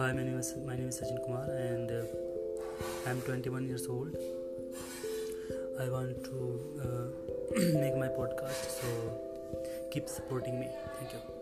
Hi, my name is my name is Sachin Kumar, and uh, I'm 21 years old. I want to uh, make my podcast, so keep supporting me. Thank you.